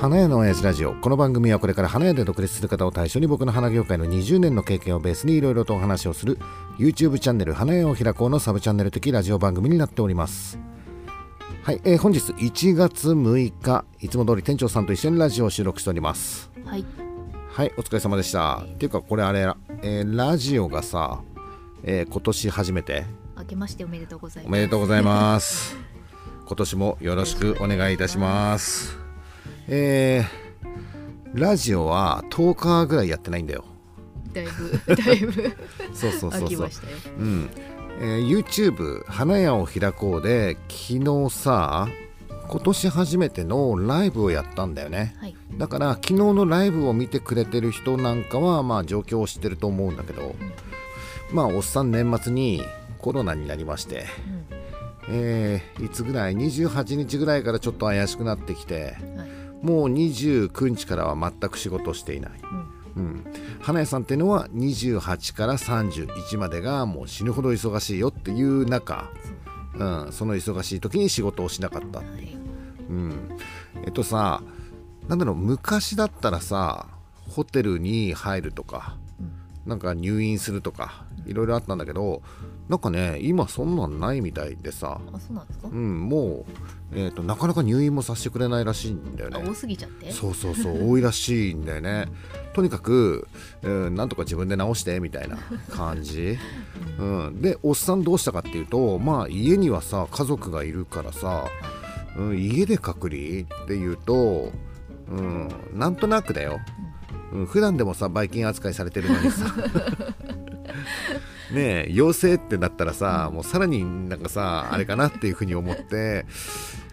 花屋の親父ラジオこの番組はこれから花屋で独立する方を対象に僕の花業界の20年の経験をベースにいろいろとお話をする YouTube チャンネル花屋を開こうのサブチャンネル的ラジオ番組になっておりますはい、えー本日1月6日いつも通り店長さんと一緒にラジオを収録しておりますはい。はいお疲れ様でしたっていうかこれあれ、えーラジオがさ、えー今年初めて明けましておめでとうございます。おめでとうございます。今年もよろしくお願いいたします。えー、ラジオは10日ぐらいやってないんだよ。だいぶ、だいぶそうそうそうそう。うん。えー YouTube 花屋を開こうで昨日さ今年初めてのライブをやったんだよね。はい。だから昨日のライブを見てくれてる人なんかはまあ状況を知ってると思うんだけど、まあおっさん年末にコロナになりまして、えーいつぐらい？28日ぐらいからちょっと怪しくなってきて。もう29日からは全く仕事をしていない、うん、花屋さんっていうのは28から31までがもう死ぬほど忙しいよっていう中、う。ん、その忙しい時に仕事をしなかったはい。うん、えっとさなんだろう昔だったらさホテルに入るとか、なんか入院するとかいろいろあったんだけどなんかね今そんなんないみたいでさ、あ、そうなんですか？う。ん、もう、えー、となかなか入院もさせてくれないらしいんだよあ、ね多すぎちゃって？そうそうそう 多いらしいんだよね。とにかく、うん、なんとか自分で治してみたいな感じ、うん、でおっさんどうしたかっていうとまあ家にはさ家族がいるからさ、うん、家で隔離っていうと、うん、なんとなくだよ、うん、普段でもさばい菌扱いされてるのにさ ねえ陽性ってなったらさ、もうさらになんかさあれかなっていうふうに思って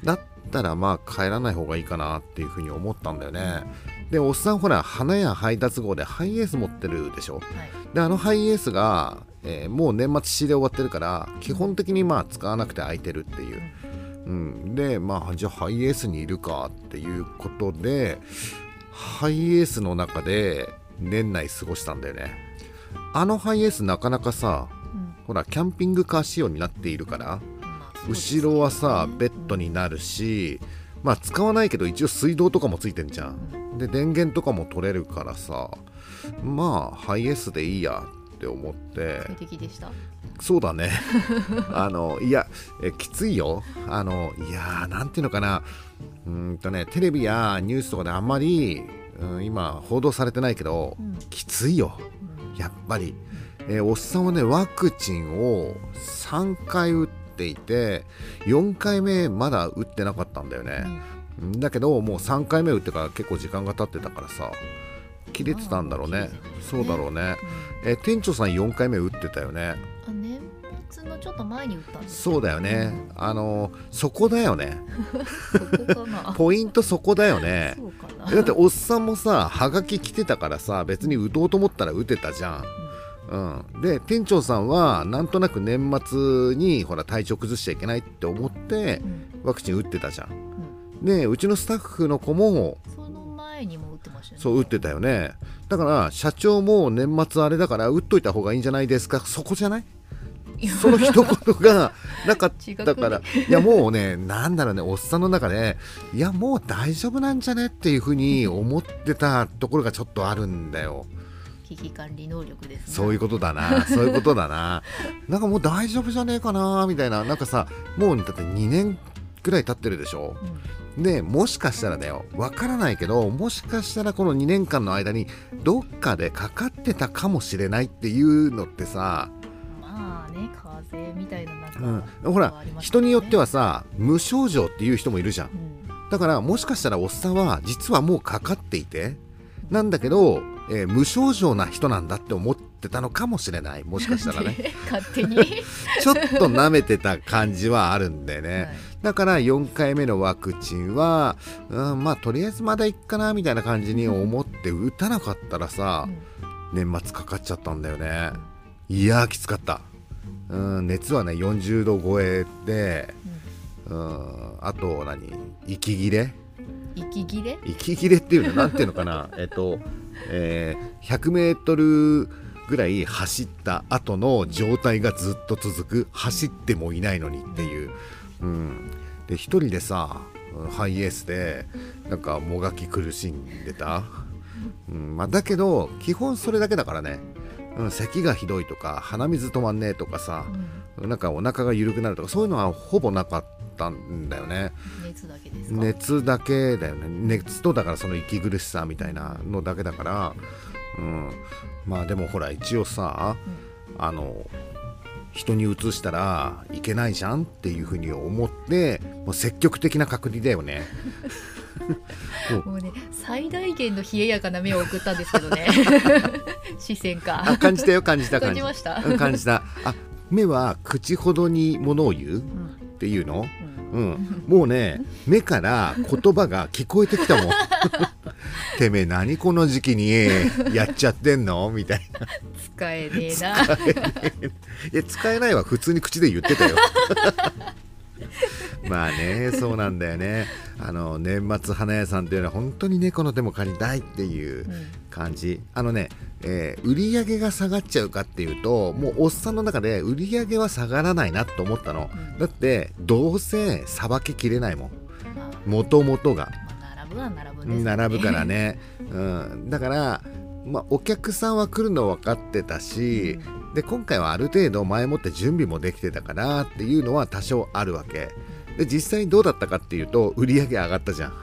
だったらまあ帰らない方がいいかなっていうふうに思ったんだよね。でおっさんほら花屋配達号でハイエース持ってるでしょ。はい。であのハイエースが、えーもう年末仕入れ終わってるから基本的にまあ使わなくて空いてるっていう、うん、でまあじゃあハイエースにいるかっていうことでハイエースの中で年内過ごしたんだよねあのハイエースなかなかさうん。ほらキャンピングカー仕様になっているから後ろはさベッドになるしまあ使わないけど一応水道とかもついてんじゃん。で電源とかも取れるからさまあハイエースでいいやって思って。快適でした？そうだね。あのいやえきついよ。あのいやーなんていうのかな。うーんとねテレビやニュースとかであんまり、うん、今報道されてないけど、うん。きついよやっぱり、えーおっさんはねワクチンを3回打っていて4回目まだ打ってなかったんだよね、だけどもう3回目打ってから結構時間が経ってたからさ切れてたんだろうね。そうだろうね、えー店長さん4回目打ってたよね。あ、ちょっと前に打ったんですそうだよね。あのそこだよね。ポイントそこだよね。だっておっさんもさはがき来てたからさ別に打とうと思ったら打てたじゃん。うん、で店長さんはなんとなく年末にほら体調崩しちゃいけないって思ってうん。ワクチン打ってたじゃん。うん。でうちのスタッフの子もその前にも打ってましたよね。そう打ってたよね。だから社長も年末あれだから打っといた方がいいんじゃないですか。そこじゃない？その一言がなかったから。違いやもうねなんだろうねおっさんの中でいやもう大丈夫なんじゃねっていうふうに思ってたところがちょっとあるんだよ。危機管理能力ですね。そういうことだな。そういうことだな。なんかもう大丈夫じゃねえかなみたいな。なんかさもうだって2年ぐらい経ってるでしょ。うん。でもしかしたらだよ。わからないけどもしかしたらこの2年間の間にどっかでかかってたかもしれないっていうのってさ、風邪みたいななんか、うん、ほら人によってはさ無症状っていう人もいるじゃん。うん、だからもしかしたらおっさんは実はもうかかっていてなんだけど、えー無症状な人なんだって思ってたのかもしれない。もしかしたらね。勝手に、ちょっと舐めてた感じはあるんでね、はい。だから4回目のワクチンは、うん、まあとりあえずまだいっかなみたいな感じに思って打たなかったらさ、年末かかっちゃったんだよね。いやーきつかった、うん、熱はね40度超えで、うん、あと何？息切れ？息切れ？息切れっていうのなんていうのかな？えっと、えー、100メートルぐらい走った後の状態がずっと続く。走ってもいないのにっていう、うん、で一人でさ、うんハイエースでなんかもがき苦しんでた、うんまあ、だけど基本それだけだからね、うん、咳がひどいとか鼻水止まんねえとかさう、ん。なんかお腹が緩くなるとかそういうのはほぼなかったんだよね。熱だけですか？熱だけだよね。熱とだからその息苦しさみたいなのだけだから、うん、まあでもほら一応さ、あの人に移したらいけないじゃんっていうふうに思ってもう積極的な隔離だよね もうね最大限の冷えやかな目を送ったんですけどね。視線あか感じたよ感じた感感じじました？うん感じた。あ目は口ほどにものを言うっうん。ていうの？うん。うん、もうね目から言葉が聞こえてきたもん。てめえ何この時期にやっちゃってんの？みたいな。使えねえな。いや使えないは普通に口で言ってたよ まあねそうなんだよね。あの年末花屋さんっていうのは本当に猫の手も借りたいっていううん。感じ。あのね、えー売り上げが下がっちゃうかっていうともうおっさんの中で売り上げは下がらないなと思ったの。うん。だってどうせさばききれないもん。まあ。もともとが。まあ並ぶは並ぶからね、うん、だから、まあ、お客さんは来るの分かってたし、で今回はある程度前もって準備もできてたからっていうのは多少あるわけで実際どうだったかっていうと売り上げ上がったじゃん。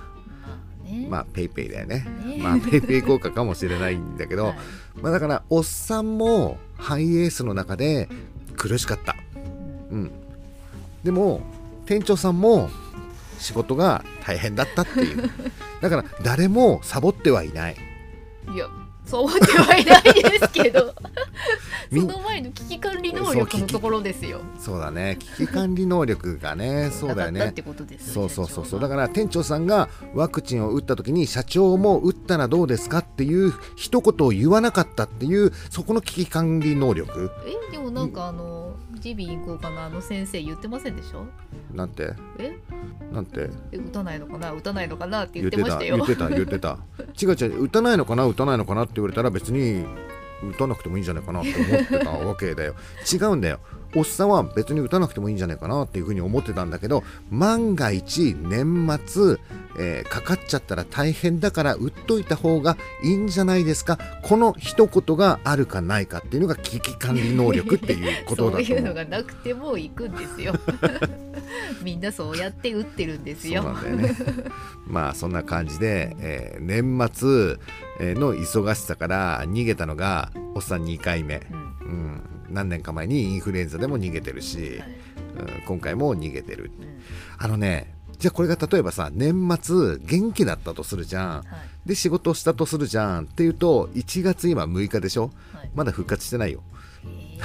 まあ PayPay だよね。ね。まあ PayPay 効果かもしれないんだけど、はい。まあ、だからおっさんもハイエースの中で苦しかった。うんうん。でも店長さんも仕事が大変だったっていう。だから誰もサボってはいない。いやそう思ってはいないですけど。みその前の危機管理能力のところですよ。そうだね。危機管理能力がね そうだよね。なかったってことですそうそうそうそう。だかから店長さんがワクチンを打った時に社長も打ったらどうですかっていう一言を言わなかったっていうそこの危機管理能力。えでもなんかあの耳鼻咽喉科のあの先生言ってませんでしょ？なんて？え？なんて？え打たないのかな？打たないのかな？って言言ってましたよ。た言ってた言ってた。違う違う打たないのかな？打たないのかな？って言われたら別に打たなくてもいいんじゃないかなって思ってたわけだよ。違うんだよ。おっさんは別に打たなくてもいいんじゃないかなっていうふうに思ってたんだけど万が一年末、えーかかっちゃったら大変だから打っといた方がいいんじゃないですか？この一言があるかないかっていうのが危機管理能力っていうことだとそういうのがなくても行くんですよ。みんなそうやって打ってるんですよ。ね。まあそんな感じで、えー年末えーの忙しさから逃げたのがおっさん2回目、うん。うん、何年か前にインフルエンザでも逃げてるし、はい。うん、今回も逃げてる。うん。あのねじゃあこれが例えばさ年末元気だったとするじゃん。はい。で仕事したとするじゃん。っていうと1月今6日でしょ？はい。まだ復活してないよ。え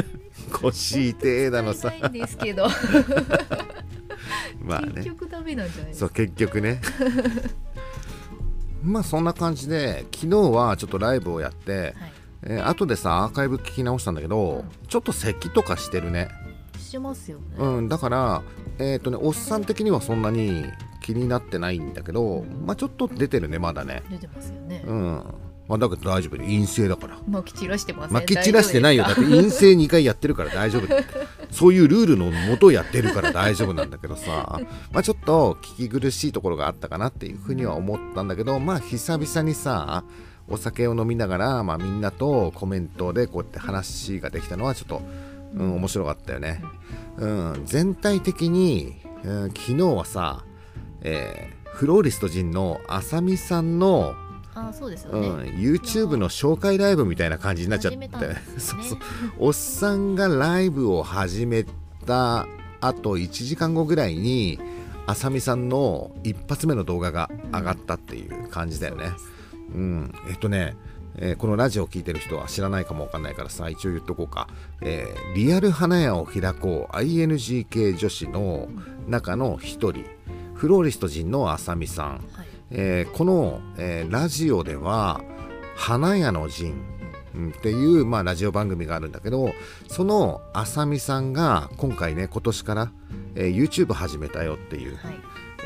腰痛えだのーさないんですけど。まあね。結局ダメなんじゃないですか？そう結局ねまあそんな感じで昨日はちょっとライブをやって、はい。えー後でさアーカイブ聞き直したんだけど、ちょっと咳とかしてるね。してますよね、うんだからえっ、とねおっさん的にはそんなに気になってないんだけどまあちょっと出てるねまだね。出てますよね、うん。まあだけど大丈夫で陰性だから。まき散らしてません。まき散らしてないよ。だって陰性2回やってるから大丈夫だ そういうルールのもとやってるから大丈夫なんだけどさ。まあちょっと聞き苦しいところがあったかなっていうふうには思ったんだけどまあ久々にさお酒を飲みながら、まあ、みんなとコメントでこうやって話ができたのはちょっと、うん、面白かったよね、うん、全体的に、うん、昨日はさ、えーフローリスト陣のあさみさんの夫あそうですようん、ね、YouTube の紹介ライブみたいな感じになっちゃって。ね。そうそう。おっさんがライブを始めたあと1時間後ぐらいにあさみさんの一発目の動画が上がったっていう感じだよね。うん、えっとね、えーこのラジオを聞いてる人は知らないかもわかんないからさ一応言っとこうか、えーリアル花屋を開こう ING 系女子の中の一人フローリスト陣のあさみさん。はいえーこの、えーラジオでは「花屋の陣」うんっていう、まあ、ラジオ番組があるんだけどそのあさみさんが今回ね今年から、えー YouTube 始めたよっていう、はい。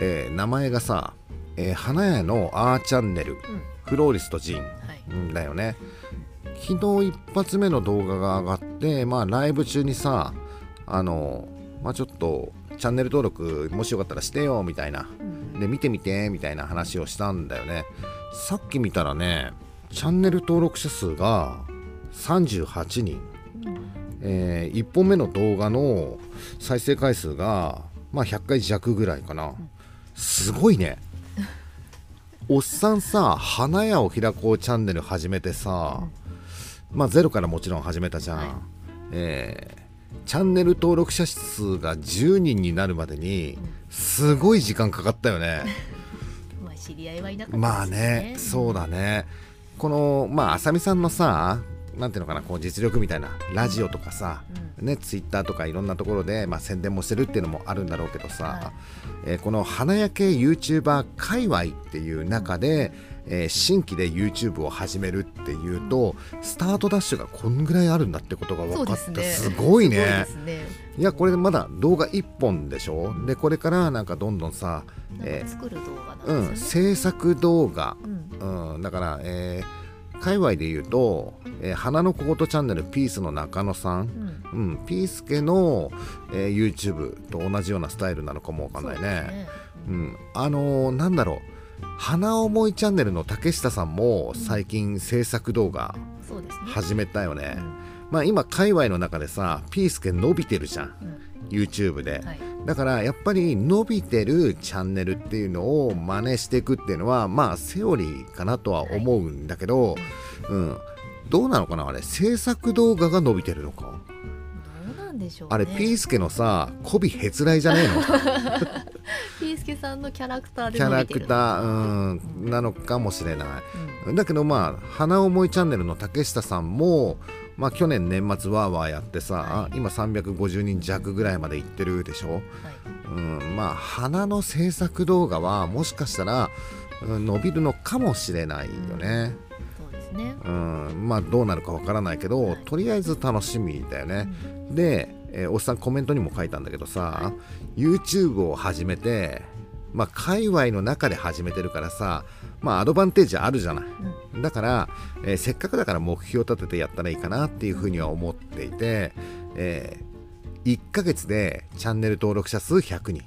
えー名前がさ、えー花屋のあーチャンネルうん。フローリスト陣はい。うんだよね。昨日一発目の動画が上がってまあライブ中にさあのまあちょっとチャンネル登録もしよかったらしてよみたいなうんで見てみてみたいな話をしたんだよね。さっき見たらねチャンネル登録者数が38人、えー1本目の動画の再生回数が、まあ、100回弱ぐらいかな、すごいね。おっさんさ花屋を開こうチャンネル始めてさ、まあゼロからもちろん始めたじゃん、はい。えーチャンネル登録者数が10人になるまでにすごい時間かかったよね。まあ知り合いはいなかったですまあね、そうだね。このまああさみさんのさ、なんていうのかな、こう実力みたいなラジオとかさ、ねツイッターとかいろんなところでまあ宣伝もしてるっていうのもあるんだろうけどさ、はえーこの花焼け YouTuber 界隈っていう中で、えー新規で YouTube を始めるっていうと、スタートダッシュがこんぐらいあるんだってことが分かった。ね。ごいね。すごいね。いやこれまだ動画1本でしょ？でこれからなんかどんどんさ、えうん、制作動画、うん。うん、だから、えー界隈で言うと、えー花の小言チャンネルピースの中野さん、うん。うん、ピースケの、えー YouTube と同じようなスタイルなのかもわかんないそうね。うん、あのーなんだろう花思いチャンネルの竹下さんも最近制作動画始めたよね。うん。まあ今界隈の中でさピースケ伸びてるじゃん。うん。YouTube で。はい。だからやっぱり伸びてるチャンネルっていうのを真似していくっていうのはまあセオリーかなとは思うんだけど、うん、どうなのかなあれ？制作動画が伸びてるのか？でしょうね。あれピースケのさ媚びへつらいじゃねえの？ピースケさんのキャラクターでキャラクター、うん、なのかもしれない。うん。だけどまあ花思いチャンネルの竹下さんも、まあ、去年年末ワーワーやってさ、は今350人弱ぐらいまで行ってるでしょ、はい。うん、まあ花の制作動画はもしかしたら、うん伸びるのかもしれないよね、そうですね。うん、まあどうなるかわからないけど、はい。とりあえず楽しみだよね、で、えーおっさんコメントにも書いたんだけどさ、YouTube を始めてまあ界隈の中で始めてるからさまあアドバンテージあるじゃない、だから、えーせっかくだから目標立ててやったらいいかなっていうふうには思っていて、え1ヶ月でチャンネル登録者数100人。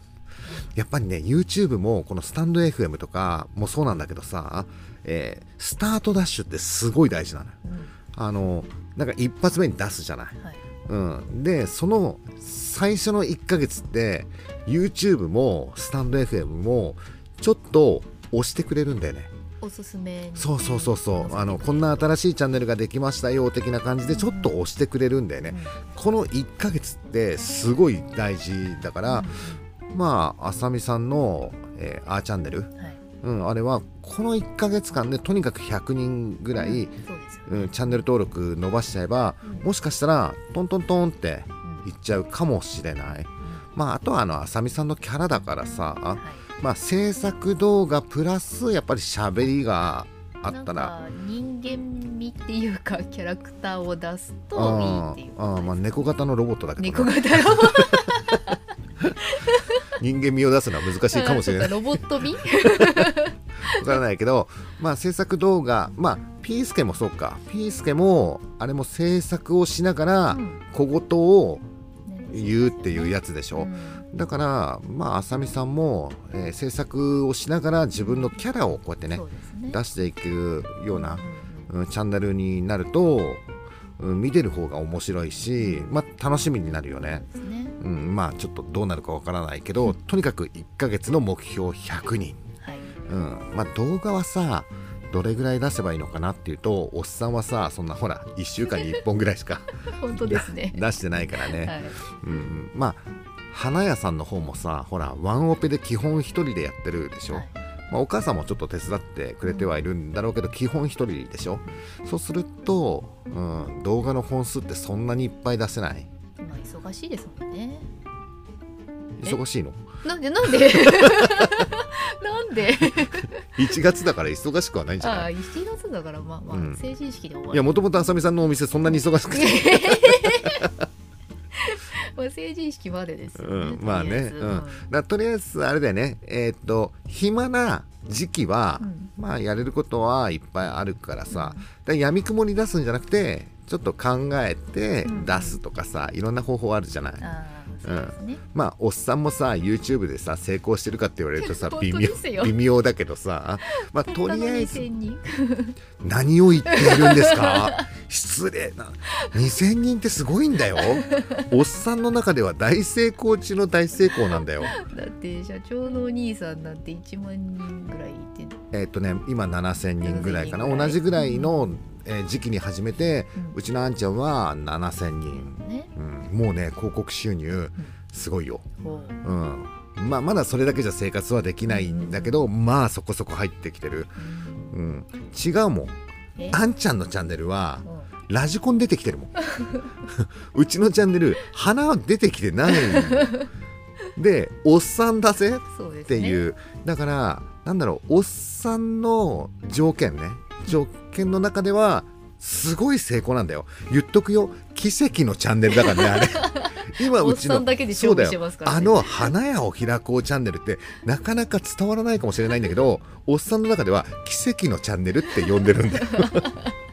やっぱりね YouTube もこのスタンド FM とかもそうなんだけどさ、えースタートダッシュってすごい大事なのよ。うん。うんあのなんか一発目に出すじゃない、はいうん、でその最初の1ヶ月って YouTube もスタンド FM もちょっと押してくれるんだよね。おすすめにそうそうそうそう。あのこんな新しいチャンネルができましたよ的な感じでちょっと押してくれるんだよね、この1ヶ月ってすごい大事だから、まああさみさんの、えー、A チャンネル、はい。うん、あれはこの1ヶ月間でとにかく100人ぐらい、そうですようん、チャンネル登録伸ばしちゃえば、もしかしたらトントントンっていっちゃうかもしれない、まああとはあのあさみさんのキャラだからさ、はい。まあ制作動画プラスやっぱり喋りがあったら。か人間味っていうかキャラクターを出すといいあっていうあまあ猫型のロボットだけど、ね、猫型ロボ 人間味を出すのは難しいかもしれない。ロボット味？わからないけどまあ制作動画まあピースケもそうか。ピースケもあれも制作をしながらうん。小言をね。言うっていうやつでしょ、うん。だからまああさみさんも、えー制作をしながら自分のキャラをこうやってねね。出していくような、うん。うんチャンネルになると、うん見てる方が面白いし、まあ、楽しみになるよね、ね。うん、まあちょっとどうなるかわからないけどとにかく1ヶ月の目標100人、はい。うんまあ、動画はさどれぐらい出せばいいのかなっていうとおっさんはさそんなほら1週間に1本ぐらいしか 本当ですね。出してないからね、はい。うん、まあ花屋さんの方もさほらワンオペで基本一人でやってるでしょ、はい。まあ、お母さんもちょっと手伝ってくれてはいるんだろうけど、基本一人でしょ。そうすると、うん、動画の本数ってそんなにいっぱい出せない。まあ忙しいですもんね。え忙しいの？なんでなんで？なんで？1月だから忙しくはないんじゃああない1月だからまあまあ、うん。成人式で終わる。いやもともとあさみさんのお店そんなに忙しくて、まあ、成人式までですよね、うん、まあね、とりあえず。うん、だとりあえずあれだよね。えーっと暇な時期は、うん。まあやれることはいっぱいあるからさ、だから闇雲に出すんじゃなくてちょっと考えてうん。出すとかさ、いろんな方法あるじゃない、あそうですね、まあおっさんもさ YouTube でさ成功してるかって言われるとさ本微妙微妙だけどさまあ とりあえずたったの2000人。何を言っているんですか？失礼な。2000人ってすごいんだよ。おっさんの中では大成功中の大成功なんだよ。だって社長のお兄さんなんて1万人ぐらいいてえーっとね今7000人ぐらいかな。7000人ぐらい。同じぐらいの、えー時期に始めて、ううちのあんちゃんは7000人、ね。うん、もうね広告収入すごいよ、こう。うん。まあ、まだそれだけじゃ生活はできないんだけど、まあそこそこ入ってきてる、うん、違うもん。え？あんちゃんのチャンネルはう。んラジコン出てきてるもん。うちのチャンネル花は出てきてない。でおっさんだぜっていう。だからなんだろうおっさんの条件ね条件の中ではすごい成功なんだよ。言っとくよ。奇跡のチャンネルだからねあれ。今うちのそうだよ。あの花屋を開こうチャンネルってなかなか伝わらないかもしれないんだけどおっさんの中では奇跡のチャンネルって呼んでるんだよ。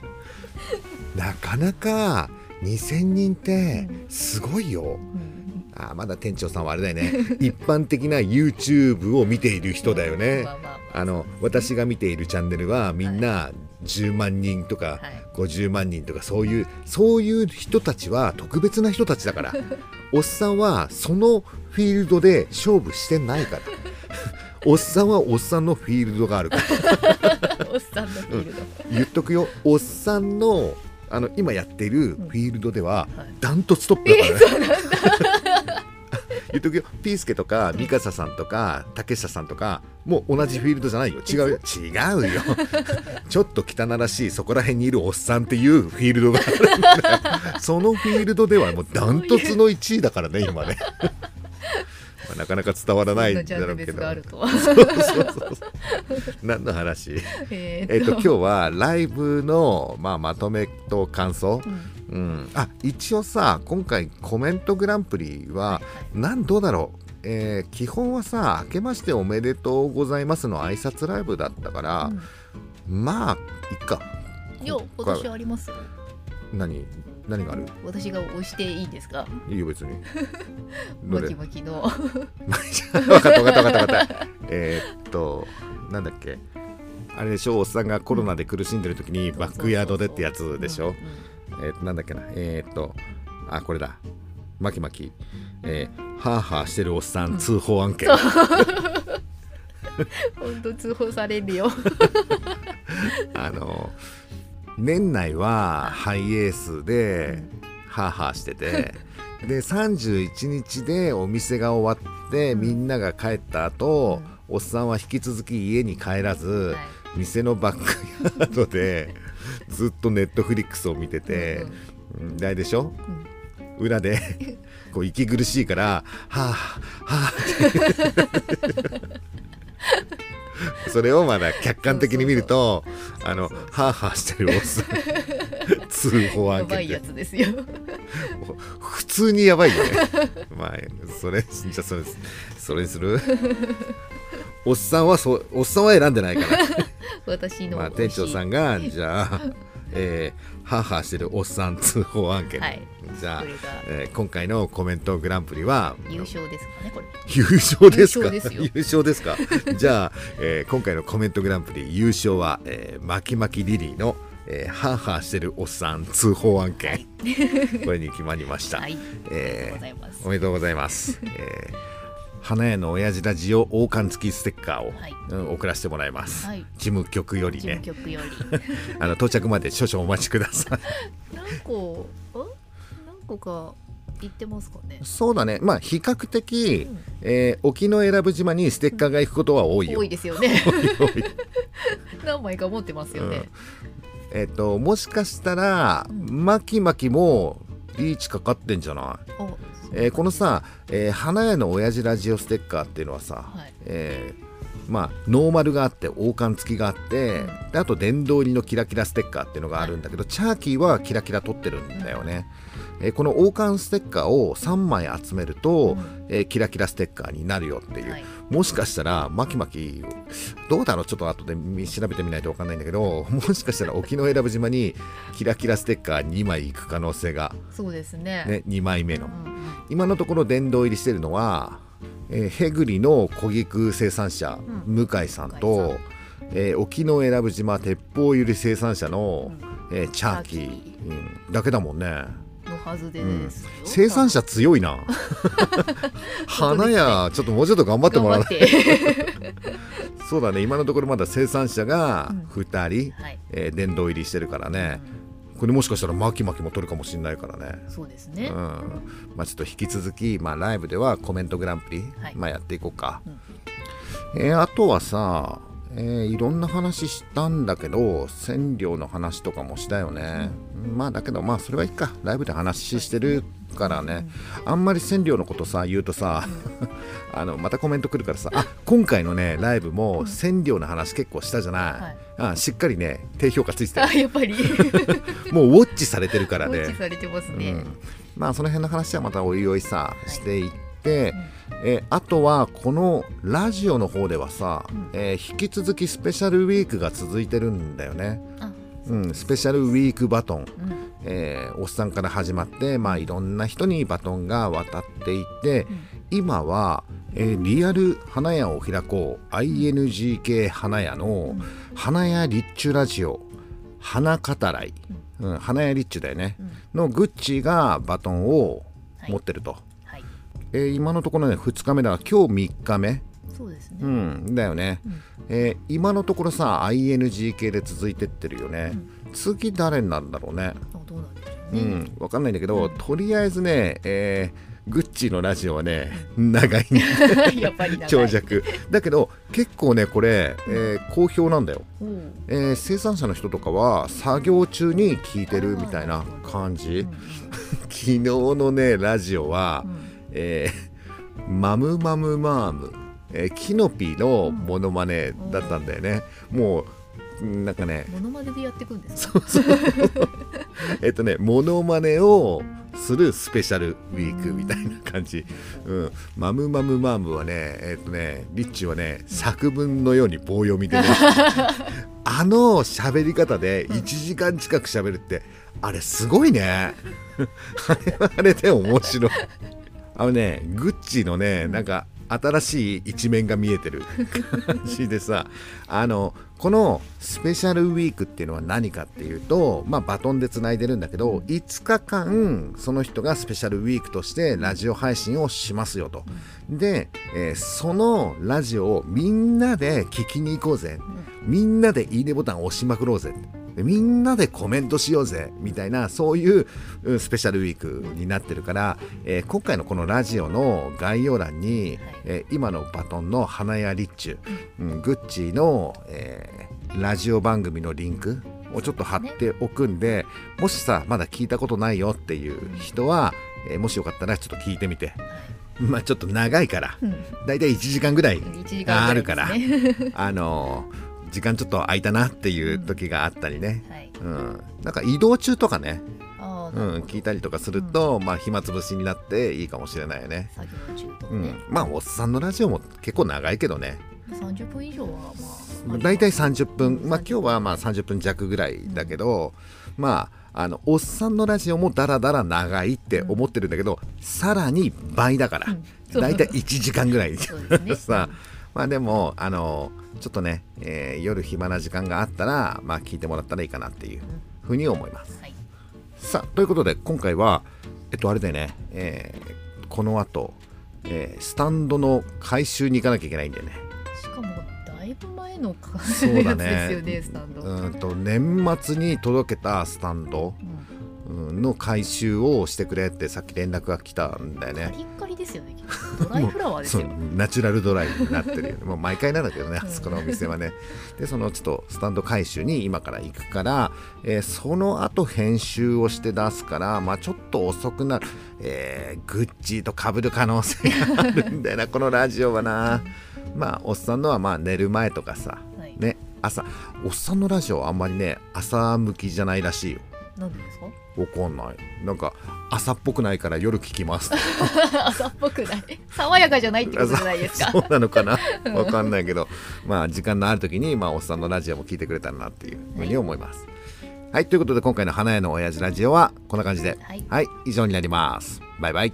なかなか2000人ってすごいよ、うんあーまだ店長さんはあれだよね。一般的な YouTube を見ている人だよね。まあの私が見ているチャンネルはみんな10万人とかはい。50万人とかそういうそういう人たちは特別な人たちだから。おっさんはそのフィールドで勝負してないから。おっさんはおっさんのフィールドがあるから。おっさんのフィールド、言っとくよ。おっさんのあの今やっているフィールドでははい。ダントツトップだからね、言っとくよ。ピースケとかミカサさんとか竹下さんとかもう同じフィールドじゃないよ。違うよ。違うよ。ちょっと汚らしいそこら辺にいるおっさんっていうフィールドがあるんだよ。そのフィールドではもうダントツの1位だからね今ね。まあなかなか伝わらないんだろうけど。何の話？ええっと今日はライブの、まあ、まとめと感想、うんうん、あ一応さ今回コメントグランプリはなんどうだろう、えー基本はさ「明けましておめでとうございます」の挨拶ライブだったから、まあいっか。いや私あります？よ何？何がある？私が押していいですか？いいよ別に。どれ？マキマキの。分かった分かった分かった分かった。えーっとなんだっけ？あれでしょ？おっさんがコロナで苦しんでる時にバックヤードでってやつでしょ、うんうんえー、となんだっけな。えー、っとあこれだ。マキマキ、えー、ハーハーしてるおっさん通報案件、本当通報されるよ。あの年内はハイエースでハーハーしてて で31日でお店が終わってみんなが帰った後、おっさんは引き続き家に帰らず、はい。店のバックヤードでずっとネットフリックスを見てて、うん、であれでしょ、裏で こう息苦しいから「はあはあ」それをまだ客観的に見るとあのはあはあしてるおっさん 通報案やばいやつですよ。普通にやばいよね。まあそれじゃあそれそれにする？おっさんはそうおっさんは選んでないから。私のまあ、店長さんがじゃあ、えー、ハーハーしてるおっさん通報案件、はい。じゃあえー今回のコメントグランプリは優勝ですかねこれ。優勝ですか？優勝ですよ。優勝ですか？じゃあ、えー今回のコメントグランプリ優勝は、えー、マキマキリリーの、えー、ハーハーしてるおっさん通報案件。これに決まりました、はい。えありがとうございます。おめでとうございます、えー花屋の親父ラジオ王冠付きステッカーを、はい。うん送らせてもらいます、はい。事務局よりね。あの到着まで少々お待ちください。り 何個あ何個か言ってますかね。そうだね。まあ比較的、うん。えー沖永良部島にステッカーが行くことは多いよ、多いですよね。何枚か持ってますよね、えっ、ともしかしたら、うん。マキマキもリーチかかってんじゃない、あえーこのさ、えー花屋の親父ラジオステッカーっていうのはさ、はい。えーまあノーマルがあって王冠付きがあって、であと殿堂入りのキラキラステッカーっていうのがあるんだけどチャーキーはキラキラ取ってるんだよね、えーこの王冠ステッカーを3枚集めると、うん。えーキラキラステッカーになるよっていう、はい。もしかしたらマキマキどうだろう？ちょっと後で見調べてみないと分かんないんだけど もしかしたら沖永良部島にキラキラステッカー2枚いく可能性が、そうですね。ね、2枚目の。うんうん今のところ殿堂入りしてるのは、えー、ヘグリの小菊生産者、うん。向井さんと、えー沖永良部島鉄砲ゆり生産者の、えーチャーキー。うん。だけだもんね。のはずでですよ、生産者強いな。花屋ちょっともうちょっと頑張って頑もらわないそうだね。今のところまだ生産者がうん。2人、はい、えー殿堂入りしてるからね、これもしかしたら巻き巻きも取るかもしれないからね。そうですね、うん。まあ、ちょっと引き続き、まあ、ライブではコメントグランプリ、はい。まあ、やっていこうか、うん。えーあとはさ、えーいろんな話したんだけど染料の話とかもしたよね、まあだけどまあそれはいいか。ライブで話してるからね、あんまり染料のことさ言うとさ、あのまたコメント来るからさあ今回のねライブも染料の話結構したじゃない、あしっかりね低評価ついてたよあやっぱり。もうウォッチされてるからね。放置されてますね、うん、まあその辺の話はまたおいおいさ、していって、えあとはこのラジオの方ではさ、うん。えー引き続きスペシャルウィークが続いてるんだよね、あうん、スペシャルウィークバトン、うんえーおっさんから始まって、まあ、いろんな人にバトンが渡っていって、今は、えーリアル花屋を開こう INGK 花屋の花屋リッチュラジオ花語らい、うん、花屋リッチュだよね、のグッチーがバトンを持ってると、はい。えー今のところね2日目だ今日3日目そうですね、うんだよね、えー今のところさ INGK で続いてってるよね、次誰になるんだろうね。あどうなんでしょうね、うん、わかんないんだけど、とりあえずね、えーグッチーのラジオはね、長い やっぱり長尺。だけど、結構ね、これ、えー好評なんだよ、おう。えー生産者の人とかは、作業中に聞いてるみたいな感じ。うん。昨日のね、ラジオは、うん。えーマムマムマーム、えーキノピのモノマネだったんだよね。もう、なんかね、モノマネでやっていくんですか えっとね、モノマネをするスペシャルウィークみたいな感じ。うん。マムマムマームはね、えっとね、リッチはね、作文のように棒読みでね、あの喋り方で1時間近く喋るって、あれすごいね。あれはあれで面白い。あのね、グッチのね、なんか、新しい一面が見えてる。感じでさあのこのスペシャルウィークっていうのは何かっていうと、まあ、バトンでつないでるんだけど5日間その人がスペシャルウィークとしてラジオ配信をしますよと。で、えーそのラジオをみんなで聞きに行こうぜ、みんなでいいねボタンを押しまくろうぜ。でみんなでコメントしようぜみたいなそういううんスペシャルウィークになってるから、えー今回のこのラジオの概要欄に、えー今のバトンの花屋リッチュ、うん。グッチーの、えーラジオ番組のリンクをちょっと貼っておくんで、もしさまだ聞いたことないよっていう人は、えーもしよかったらちょっと聞いてみて。まあちょっと長いからうん。だいたい1時間ぐらい1時間あるから。ねあのー時間ちょっと空いたなっていう時があったりね、はい。うん、なんか移動中とかね、うん、聞いたりとかすると、まあ暇つぶしになっていいかもしれないよね。作業中とかね。うん、まあおっさんのラジオも結構長いけどね。30分以上はまあ大体30分うん。まあ今日はまあ30分弱ぐらいだけど、まああのおっさんのラジオもだらだら長いって思ってるんだけど、さらに倍だから、うん。大体1時間ぐらい。そうですね。さまあでもあのちょっとね、えー夜暇な時間があったらまあ聞いてもらったらいいかなっていうふうに思います。はい。さあということで今回はえっとあれだよね、えーこの後、えースタンドの回収に行かなきゃいけないんだよね。しかもだいぶ前のかそうだね。やつですよねスタンド、うーんと年末に届けたスタンド。うんうんの回収をしてくれってさっき連絡が来たんだよカね。リッカリですよね。ドライフラワーですよ。ナチュラルドライになってるよね。もう毎回なんだけどねうんあそこのお店はね。でそのちょっとスタンド回収に今から行くから、えーその後編集をして出すからまあちょっと遅くなる、えーグッチーと被る可能性があるんだよな。このラジオはな。まあおっさんのはまあ寝る前とかさはい。ね朝。おっさんのラジオはあんまりね朝向きじゃないらしいよ。なんでですか？わかんない。なんか朝っぽくないから夜聞きます。朝っぽくない。爽やかじゃないってことじゃないですか。そうなのかな？わかんないけど。まあ時間のある時にまあおっさんのラジオも聞いてくれたらなっていうふうに思います。はい、ということで今回の花屋の親父ラジオはこんな感じで。はい。はい、以上になります。バイバイ